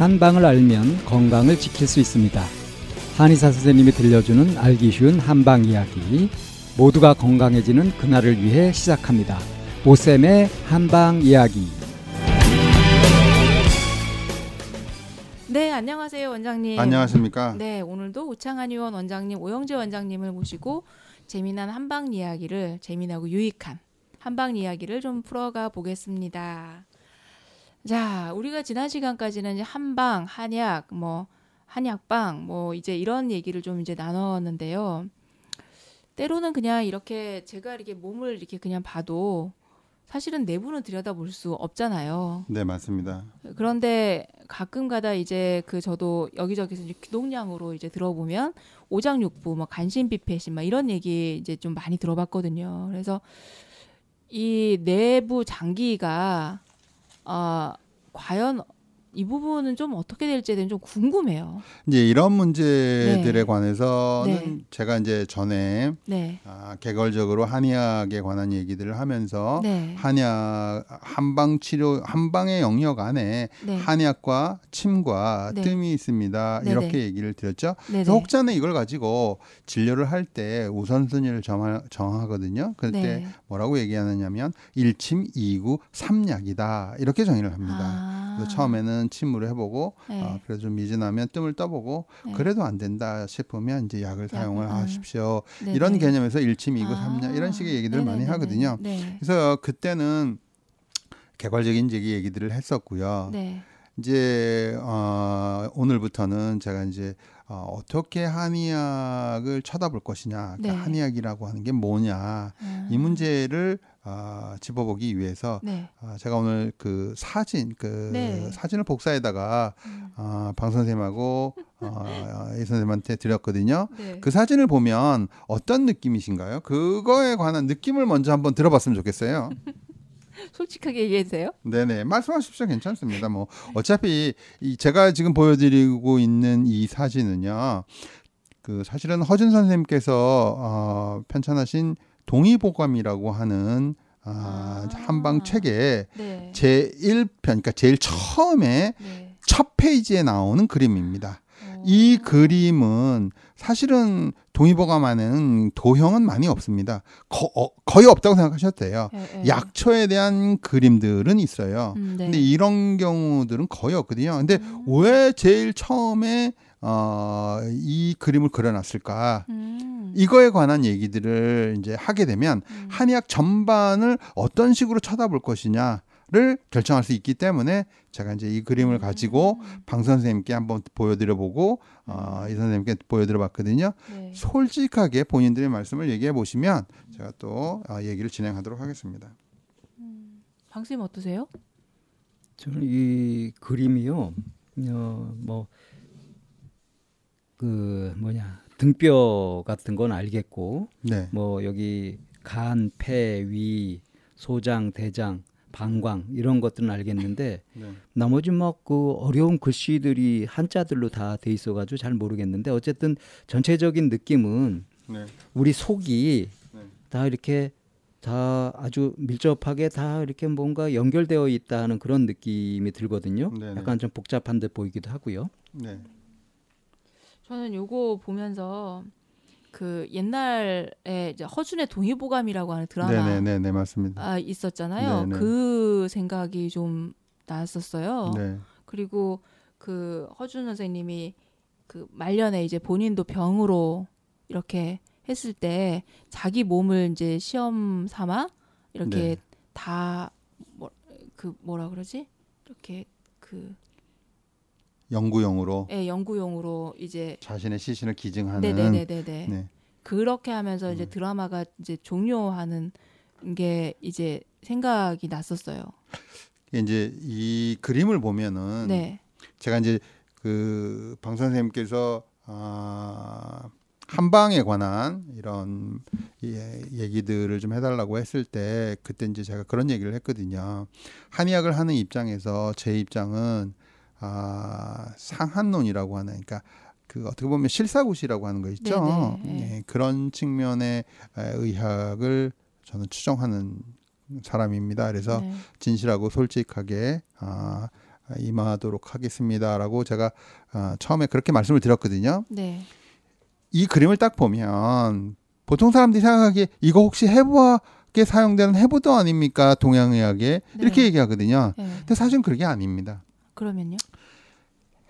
한방을 알면 건강을 지킬 수 있습니다. 한의사 선생님이 들려주는 알기 쉬운 한방 이야기. 모두가 건강해지는 그날을 위해 시작합니다. 오쌤의 한방 이야기. 네, 안녕하세요, 원장님. 안녕하십니까? 네, 오늘도 우창한 의원 원장님, 오영재 원장님을 모시고 재미난 한방 이야기를 재미나고 유익한 한방 이야기를 좀 풀어가 보겠습니다. 자, 우리가 지난 시간까지는 이제 한방, 한약, 뭐 한약방, 뭐 이제 이런 얘기를 좀 이제 나눴는데요. 때로는 그냥 이렇게 제가 이렇게 몸을 이렇게 그냥 봐도 사실은 내부는 들여다볼 수 없잖아요. 네, 맞습니다. 그런데 가끔가다 이제 그 저도 여기저기서 이제 귀동량으로 이제 들어보면 오장육부, 뭐 간신비폐신, 막 이런 얘기 이제 좀 많이 들어봤거든요. 그래서 이 내부 장기가 어, 과연 이 부분은 좀 어떻게 될지에 대해 좀 궁금해요. 이제 이런 문제들에 네. 관해서는 네. 제가 이제 전에 네, 아, 개괄적으로 한의학에 관한 얘기들을 하면서 네, 한약 한방 치료 한방의 영역 안에 네, 한약과 침과 네. 뜸이 있습니다. 네네. 이렇게 얘기를 드렸죠. 네, 그래서 혹자는 이걸 가지고 진료를 할 때 우선순위를 정하, 정하거든요. 그럴 때 네. 뭐라고 얘기하느냐면 일침, 이구, 삼약이다 이렇게 정의를 합니다. 아, 그래서 처음에는 침으로 해보고 네. 어, 그래도 좀 미진하면 뜸을 떠보고 네. 그래도 안 된다 싶으면 이제 약을 사용을 음. 하십시오. 네네. 이런 개념에서 일침, 이구, 아, 이런 식의 얘기들을 많이. 하거든요. 네, 그래서 그때는 개괄적인 얘기 얘기들을 했었고요. 네, 이제 어, 오늘부터는 제가 이제 어, 어떻게 한의학을 쳐다볼 것이냐, 그러니까 네. 한의학이라고 하는 게 뭐냐 아, 이 문제를 어, 짚어보기 위해서 네, 어, 제가 오늘 그 사진 그 네. 사진을 복사에다가 음. 어, 방 선생님하고 어, 이 선생님한테 드렸거든요. 네. 그 사진을 보면 어떤 느낌이신가요? 그거에 관한 느낌을 먼저 한번 들어봤으면 좋겠어요. 솔직하게 얘기해 주세요. 네네 말씀하십시오 괜찮습니다. 뭐 어차피 이 제가 지금 보여드리고 있는 이 사진은요. 그 사실은 허준 선생님께서 어, 편찬하신 동의보감이라고 하는 아, 아. 한방 책에 네, 제 1편 그러니까 제일 처음에 네. 첫 페이지에 나오는 그림입니다. 어. 이 그림은 사실은 동의보감 안에는 도형은 많이 없습니다. 거, 의 없다고 생각하셔도 돼요. 예, 예. 약초에 대한 그림들은 있어요. 음, 네. 근데 이런 경우들은 거의 없거든요. 근데 음. 왜 제일 처음에 어, 이 그림을 그려놨을까? 음. 이거에 관한 얘기들을 이제 하게 되면 음. 한의학 전반을 어떤 식으로 쳐다볼 것이냐를 결정할 수 있기 때문에 제가 이제 이 그림을 가지고 음. 방 선생님께 한번 보여드려보고 어, 이 선생님께 보여드려봤거든요. 네. 솔직하게 본인들의 말씀을 얘기해 보시면 제가 또 어, 얘기를 진행하도록 하겠습니다. 방쌤 어떠세요? 저는 이 그림이요. 어, 뭐, 그, 뭐냐, 등뼈 같은 건 알겠고, 네, 뭐, 여기 간, 폐, 위, 소장, 대장, 방광, 이런 것들은 알겠는데, 네. 나머지 막 그 어려운 글씨들이 한자들로 다 돼 있어가지고 잘 모르겠는데, 어쨌든 전체적인 느낌은 네. 우리 속이 네. 다 이렇게 다 아주 밀접하게 다 이렇게 뭔가 연결되어 있다는 그런 느낌이 들거든요. 네네. 약간 좀 복잡한 듯 보이기도 하고요. 네. 저는 요거 보면서 그 옛날에 이제 허준의 동의보감이라고 하는 드라마 네네네 맞습니다. 아, 있었잖아요. 네네. 그 생각이 좀 났었어요. 네. 그리고 그 허준 선생님이 그 말년에 이제 본인도 병으로 이렇게 했을 때 자기 몸을 이제 시험 삼아 이렇게 네. 다뭐그 뭐라 그러지? 이렇게 그 연구용으로 예, 연구용으로 이제 자신의 시신을 기증하는 네네네네네. 네. 그렇게 하면서 이제 음. 드라마가 이제 종료하는 게 이제 생각이 났었어요. 이제 이 그림을 보면은 네. 제가 이제 그 방 선생님께서 아 한방에 관한 이런 예, 얘기들을 좀 해달라고 했을 때 그때 이제 제가 그런 얘기를 했거든요. 한의학을 하는 입장에서 제 입장은 아 상한론이라고 하는 그러니까 그 어떻게 보면 실사구시라고 하는 거 있죠. 네네. 예, 그런 측면의 에, 의학을 저는 추정하는 사람입니다. 그래서 네. 진실하고 솔직하게 아, 임하도록 하겠습니다라고 제가 어, 처음에 그렇게 말씀을 드렸거든요. 네. 이 그림을 딱 보면 보통 사람들이 생각하기에 이거 혹시 해부학에 사용되는 해부도 아닙니까 동양의학에 이렇게 네. 얘기하거든요. 네. 근데 사실은 그게 아닙니다. 그러면요?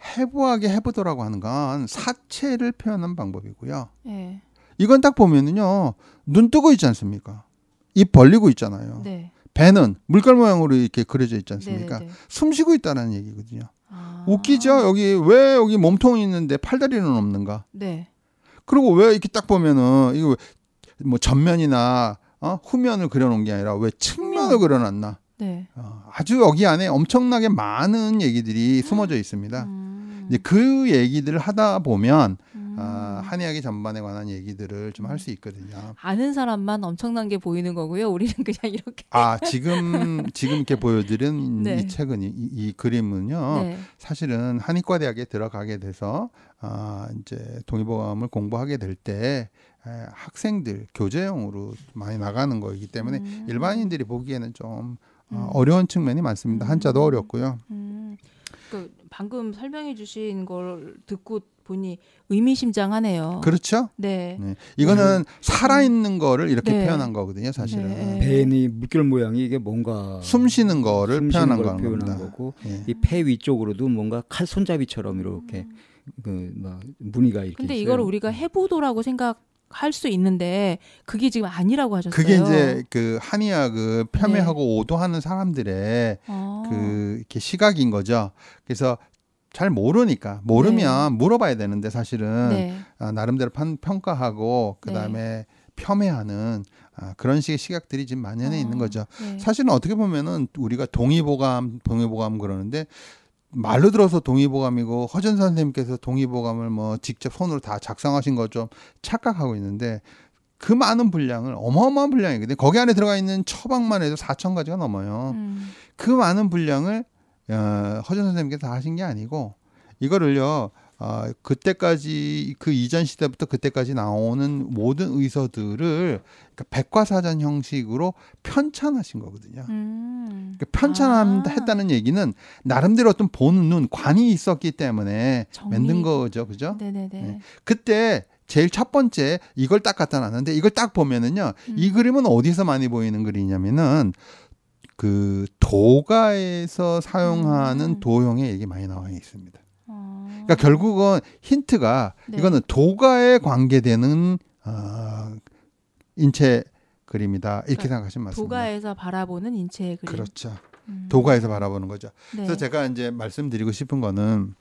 해부학의 해부도라고 하는 건 사체를 표현한 방법이고요. 네. 이건 딱 보면은요 눈 뜨고 있지 않습니까? 입 벌리고 있잖아요. 네. 배는 물결 모양으로 이렇게 그려져 있지 않습니까? 네, 네, 네. 숨 쉬고 있다는 얘기거든요. 아. 웃기죠? 여기 왜 여기 몸통이 있는데 팔다리는 없는가? 네. 그리고 왜 이렇게 딱 보면은 이거 뭐 전면이나 어? 후면을 그려놓은 게 아니라 왜 측면을 측면. 그려놨나? 네. 어, 아주 여기 안에 엄청나게 많은 얘기들이 숨어져 있습니다. 음. 이제 그 얘기들을 하다 보면 음. 아, 한의학의 전반에 관한 얘기들을 좀 할 수 있거든요. 아는 사람만 엄청난 게 보이는 거고요. 우리는 그냥 이렇게. 아 지금 지금 이렇게 보여드린 네. 이 책은 이, 이 그림은요 네. 사실은 한의과 대학에 들어가게 돼서 아 이제 동의보감을 공부하게 될때 학생들 교재용으로 많이 나가는 거이기 때문에 음. 일반인들이 보기에는 좀 어, 음. 어려운 측면이 많습니다. 한자도 음. 어렵고요. 음. 그 방금 설명해 주신 걸 듣고 보니 의미심장하네요. 그렇죠? 네. 네. 이거는 살아있는 거를 이렇게 네. 표현한 거거든요, 사실은. 네. 폐니 물결 모양이 이게 뭔가 숨 쉬는 거를 숨 쉬는 표현한 걸 거는 표현한. 거고 예. 이폐 위쪽으로도 뭔가 칼 손잡이처럼 이렇게 그막 무늬가 이렇게 근데 있어요. 이거를 우리가 해보도라고 생각 할 수 있는데 그게 지금 아니라고 하셨어요. 그게 이제 그 한의학을 폄훼하고 오도하는 사람들의 아. 그 이렇게 시각인 거죠. 그래서 잘 모르니까 모르면 물어봐야 되는데 사실은 네. 아, 나름대로 판, 평가하고 그 다음에 폄훼하는 아, 그런 식의 시각들이 지금 만연해 어, 있는 거죠. 네. 사실은 어떻게 보면은 우리가 동의보감, 동의보감 그러는데 말로 들어서 동의보감이고 허전 선생님께서 동의보감을 뭐 직접 손으로 다 작성하신 것좀 착각하고 있는데 그 많은 분량을 어마어마한 분량이거든요. 거기 안에 들어가 있는 처방만 해도 4천 가지가 넘어요. 음. 그 많은 분량을 어, 허전 선생님께서 다 하신 게 아니고 이거를요. 어, 그때까지 그 이전 시대부터 그때까지 나오는 모든 의서들을 그러니까 백과사전 형식으로 편찬하신 거거든요. 음. 그 편찬했다는 얘기는 나름대로 어떤 보는 눈, 관이 있었기 때문에 정리. 만든 거죠, 그죠? 네네네. 네. 그때 제일 첫 번째 이걸 딱 갖다 놨는데 이걸 딱 보면은요, 음. 이 그림은 어디서 많이 보이는 그림이냐면은 그 도가에서 사용하는 음. 도형에 이게 많이 나와 있습니다. 어. 그러니까 결국은 힌트가 네. 이거는 도가에 관계되는 어, 인체 그림이다 이렇게 그러니까 생각하시면 맞습니다. 도가에서 바라보는 인체의 그림. 그렇죠. 음. 도가에서 바라보는 거죠. 네. 그래서 제가 이제 말씀드리고 싶은 거는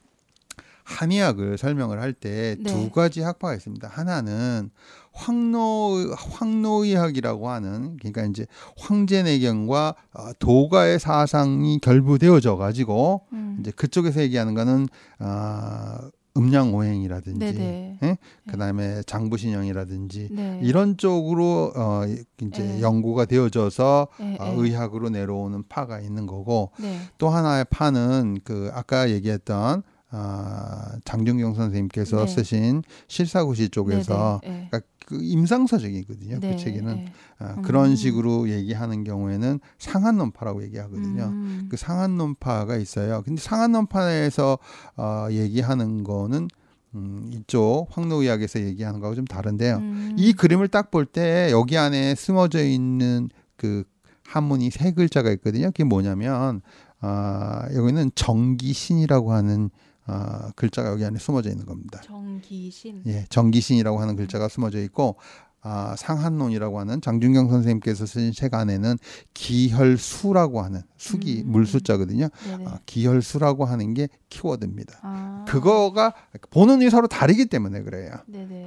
한의학을 설명을 할 때두 네. 가지 학파가 있습니다. 하나는 황노 황노의학이라고 하는 그러니까 이제 황제내경과 어, 도가의 사상이 결부되어져 가지고 음. 이제 그쪽에서 얘기하는 거는 아 음양 오행이라든지 네네. 예? 그다음에 장부 신형이라든지 네. 이런 쪽으로 어 이제 네. 연구가 되어져서 네, 어, 네. 의학으로 내려오는 파가 있는 거고 네. 또 하나의 파는 그 아까 얘기했던 아, 장준경 선생님께서 네. 쓰신 실사구시 쪽에서 네네. 네. 그러니까 그 임상서적이거든요. 네, 그 책에는 네. 아, 음. 그런 식으로 얘기하는 경우에는 상한론파라고 얘기하거든요. 음. 그 상한론파가 있어요. 근데 상한론파에서 어, 얘기하는 거는 음, 이쪽 황노의학에서 얘기하는 거하고 좀 다른데요. 음. 이 그림을 딱 볼 때 여기 안에 숨어져 있는 그 한문이 세 글자가 있거든요. 그게 뭐냐면 아, 여기는 정기신이라고 하는 아, 글자가 여기 안에 숨어져 있는 겁니다. 정기신. 예, 정기신이라고 하는 글자가 숨어져 있고 아, 상한론이라고 하는 장준경 선생님께서 쓰신 책 안에는 기혈수라고 하는 수기 음. 물수자거든요. 네네. 아, 기혈수라고 하는 게 키워드입니다. 아. 그거가 보는 서로 다르기 때문에 그래요.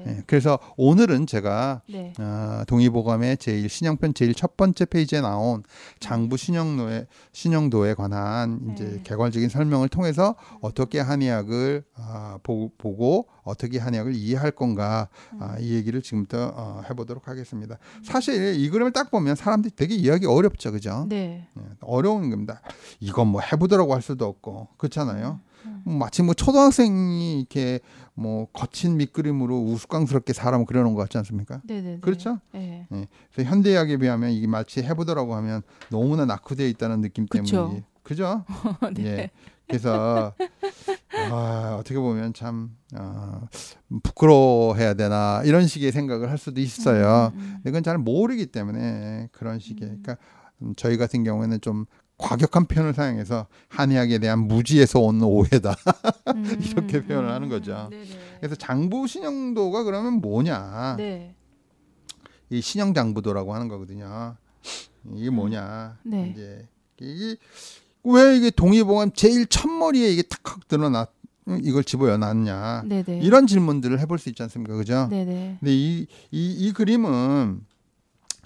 예, 그래서 오늘은 제가 네. 아, 동의보감의 제일 신형편 제일 첫 번째 페이지에 나온 장부 신형도에 신형도에 관한 이제 네. 개괄적인 설명을 통해서 어떻게 한의학을 아, 보, 고 어떻게 한의학을 이해할 건가 아, 이 얘기를 지금부터 어, 해보도록 하겠습니다. 사실 이 그림을 딱 보면 사람들이 되게 이해하기 어렵죠, 그죠? 네. 예, 어려운 겁니다. 이건 뭐 해보더라고 할 수도 없고 그렇잖아요. 음. 뭐 마치 뭐 초등학생이 이렇게 뭐 거친 밑그림으로 우스꽝스럽게 사람을 그려놓은 것 같지 않습니까? 네네. 그렇죠? 네. 그래서 현대의학에 비하면 이게 마치 해보더라고 하면 너무나 낙후되어 있다는 느낌 때문에 그죠? 네. 예. 그래서 아, 어떻게 보면 참 어, 부끄러워해야 되나 이런 식의 생각을 할 수도 있어요. 음, 음, 근데 그건 잘 모르기 때문에 그런 식의 음. 그러니까 음, 저희 같은 경우에는 좀 과격한 표현을 사용해서 한의학에 대한 무지에서 온 오해다. 음, 이렇게 음, 표현을 음, 하는 거죠. 네네. 그래서 장부 신영도가 그러면 뭐냐? 네. 이 신영장부도라고 하는 거거든요. 이게 뭐냐? 네. 이제 이게 왜 이게 동의보감 제일 첫머리에 이게 탁 드러났 이걸 집어여 놨냐? 네네. 이런 질문들을 해볼 수 있지 않습니까? 그죠? 네네. 근데 이, 이, 이 그림은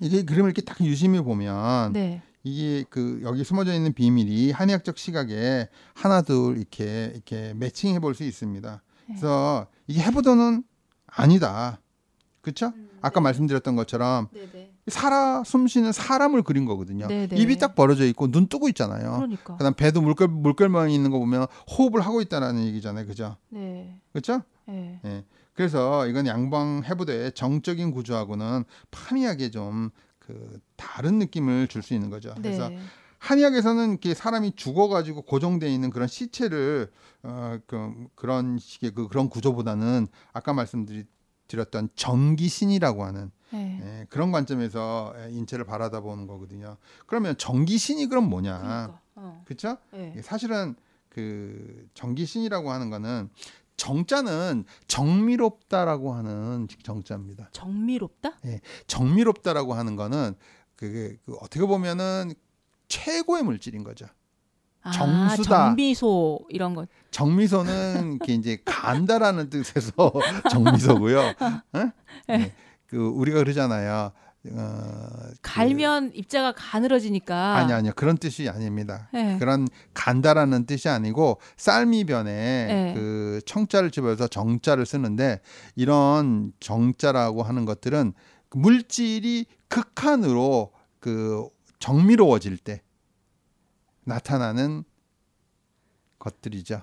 이게 그림을 이렇게 딱 유심히 보면 네. 이게 그 여기 숨어져 있는 비밀이 한의학적 시각에 하나 둘 이렇게 이렇게 매칭해 볼 수 있습니다. 그래서 이게 해보도는 아니다. 그렇죠? 아까 말씀드렸던 것처럼 네네. 살아 숨쉬는 사람을 그린 거거든요. 네네. 입이 딱 벌어져 있고 눈 뜨고 있잖아요. 그러니까. 그다음 배도 물결 물결만 있는 거 보면 호흡을 하고 있다라는 얘기잖아요. 그죠? 네. 그렇죠? 네. 예. 그래서 이건 양방 해부대의 정적인 구조하고는 판이하게 좀 그 다른 느낌을 줄 수 있는 거죠. 그래서 네. 한의학에서는 이렇게 사람이 죽어가지고 고정돼 있는 그런 시체를 어, 그, 그런 식의 그 그런 구조보다는 아까 말씀드렸던 정기신이라고 하는 네. 예, 그런 관점에서 예, 인체를 바라다 보는 거거든요. 그러면 정기신이 그럼 뭐냐? 그러니까. 어. 그렇죠? 네. 사실은 그 정기신이라고 하는 거는 정자는 정미롭다라고 하는 정자입니다. 정미롭다? 정미롭다라고 하는 거는 그게 그 어떻게 보면은 최고의 물질인 거죠. 아, 정수다. 정미소 이런 거. 정미소는 그 이제 간다라는 뜻에서 정미소고요. 응? 네. 그 우리가 그러잖아요. 어, 그- 갈면 입자가 가늘어지니까. 아니 아니요 그런 뜻이 아닙니다. 네. 그런 간다라는 뜻이 아니고 쌀미변에 네. 그 청자를 집어서 정자를 쓰는데 이런 정자라고 하는 것들은 그 물질이 극한으로 그 정미로워질 때 나타나는 것들이죠.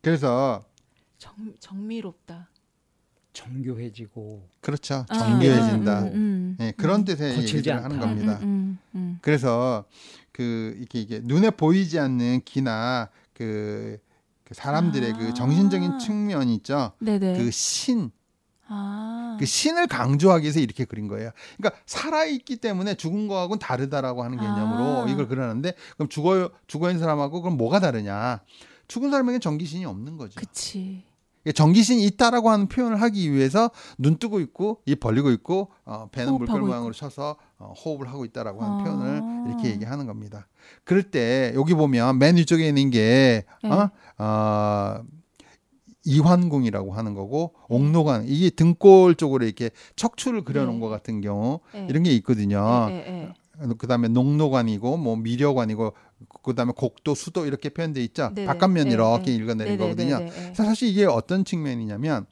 그래서 정, 정미롭다. 정교해지고 그렇죠. 아, 정교해진다. 음, 음, 음. 예, 그런 뜻의 거칠지 얘기를 하는. 겁니다. 음, 음, 음. 그래서 그 이게 이게 눈에 보이지 않는 기나 그, 그 사람들의 아. 그 정신적인 측면 있죠. 네네. 그 신, 아. 그 신을 강조하기 위해서 이렇게 그린 거예요. 그러니까 살아 있기 때문에 죽은 거하고는 다르다라고 하는 개념으로 아. 이걸 그려놨는데 그럼 죽어 죽어 있는 사람하고 그럼 뭐가 다르냐? 죽은 사람에게 정기신이 없는 거죠. 그치. 정기신이 있다라고 하는 표현을 하기 위해서 눈 뜨고 있고 입 벌리고 있고 어, 배는 물결 모양으로 쳐서 어, 호흡을 하고 있다라고 하는 아. 표현을 이렇게 얘기하는 겁니다. 그럴 때 여기 보면 맨 위쪽에 있는 게 네. 어? 어, 이환궁이라고 하는 거고 옥노관 이게 등골 쪽으로 이렇게 척추를 그려놓은 네. 것 같은 경우 네. 이런 게 있거든요. 예, 예, 예. 그다음에 녹노관이고 뭐 미려관이고 그다음에 곡도 수도 이렇게 표현돼 있죠. 바깥면 네, 이렇게 네. 읽어내는 거거든요. 네네, 사실 이게 어떤 측면이냐면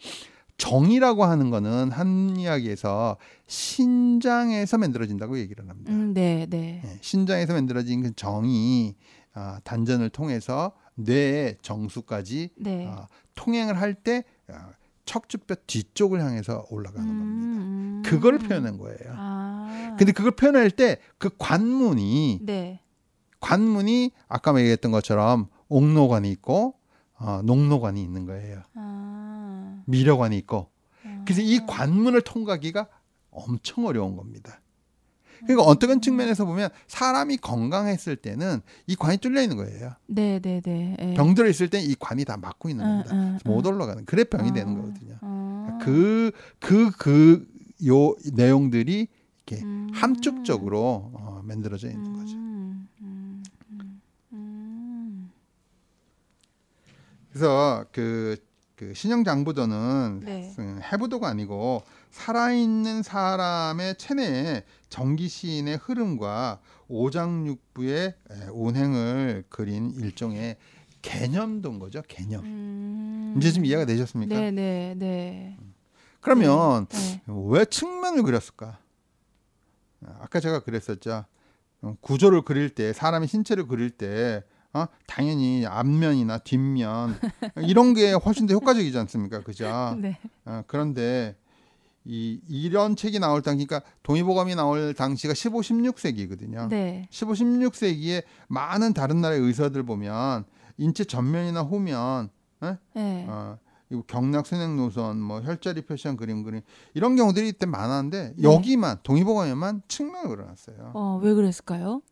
정이라고 하는 거는 한 이야기에서 신장에서 만들어진다고 얘기를 합니다. 음, 네, 네. 예, 신장에서 만들어진 그 정이 아, 단전을 통해서 뇌의 정수까지 네. 아, 통행을 할때 아, 척추뼈 뒤쪽을 향해서 올라가는 겁니다. 음, 그걸 음. 표현한 거예요. 아. 근데 그걸 표현할 때 그 관문이 네. 관문이 아까 얘기했던 것처럼 옥노관이 있고 어, 녹노관이 있는 거예요. 아. 미려관이 있고 그래서 이 아. 관문을 통과하기가 엄청 어려운 겁니다. 그러니까 어떤 측면에서 보면 사람이 건강했을 때는 이 관이 뚫려 있는 거예요. 네, 네, 네. 예. 병들어 있을 때 이 관이 다 막고 있는 응, 겁니다. 응, 그래서 못 응. 올라가는 그래 병이 아. 되는 거거든요. 아. 그그그요 내용들이 이렇게 음. 함축적으로 어, 만들어져 있는 거죠. 음, 음, 음, 음. 그래서 그, 그 신형 장부도는 네. 해부도가 아니고 살아있는 사람의 체내에 정기신의 흐름과 오장육부의 에, 운행을 그린 일종의 개념도인 거죠. 개념. 음. 이제 좀 이해가 되셨습니까? 네, 네, 네. 그러면 네. 왜 측면을 그렸을까? 아까 제가 그랬었죠. 어, 구조를 그릴 때 사람의 신체를 그릴 때 어? 당연히 앞면이나 뒷면 이런 게 훨씬 더 효과적이지 않습니까? 그죠? 네. 어, 그런데 이 이런 책이 나올 당 그러니까 동의보감이 나올 당시가 15, 16세기거든요. 네. 15, 16세기에 많은 다른 나라의 의사들 보면 인체 전면이나 후면 네. 어, 경락 순행 노선, 뭐 혈자리 표시한 그림 그림 이런 경우들이 이때 많았는데 네. 여기만 동의보감에만 측면을 그려놨어요. 어, 왜 그랬을까요?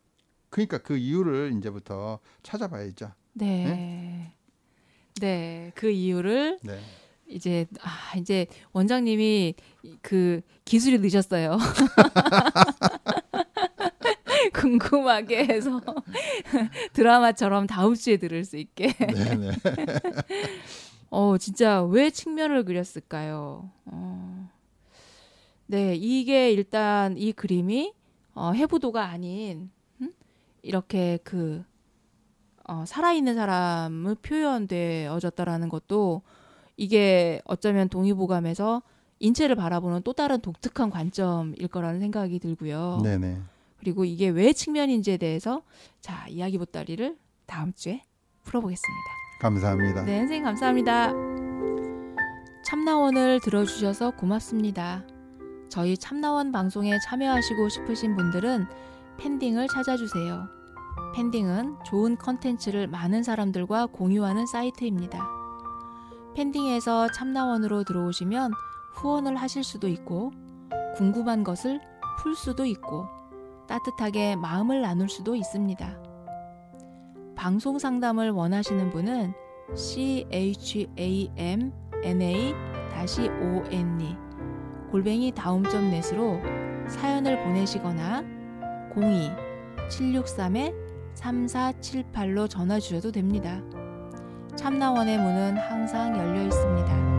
그러니까 그 이유를 이제부터 찾아봐야죠. 네. 네. 그 이유를 네. 이제 아 이제 원장님이 그 기술이 늦었어요. 궁금하게 해서 드라마처럼 다음 주에 들을 수 있게. 네, 네. 어 진짜 왜 측면을 그렸을까요? 어. 네 이게 일단 이 그림이 어, 해부도가 아닌 음? 이렇게 그 어, 살아있는 사람을 표현되어졌다라는 것도 이게 어쩌면 동의보감에서 인체를 바라보는 또 다른 독특한 관점일 거라는 생각이 들고요. 네, 네. 그리고 이게 왜 측면인지에 대해서 자 이야기 보따리를 다음 주에 풀어보겠습니다. 감사합니다. 네, 선생님 감사합니다. 참나원을 들어주셔서 고맙습니다. 저희 참나원 방송에 참여하시고 싶으신 분들은 팬딩을 찾아주세요. 팬딩은 좋은 컨텐츠를 많은 사람들과 공유하는 사이트입니다. 팬딩에서 참나원으로 들어오시면 후원을 하실 수도 있고 궁금한 것을 풀 수도 있고 따뜻하게 마음을 나눌 수도 있습니다. 방송 상담을 원하시는 분은 c h a m n a o n e 골뱅이 다음점 넷으로 사연을 보내시거나 02 763에 3478로 전화 주셔도 됩니다. 참나원의 문은 항상 열려 있습니다.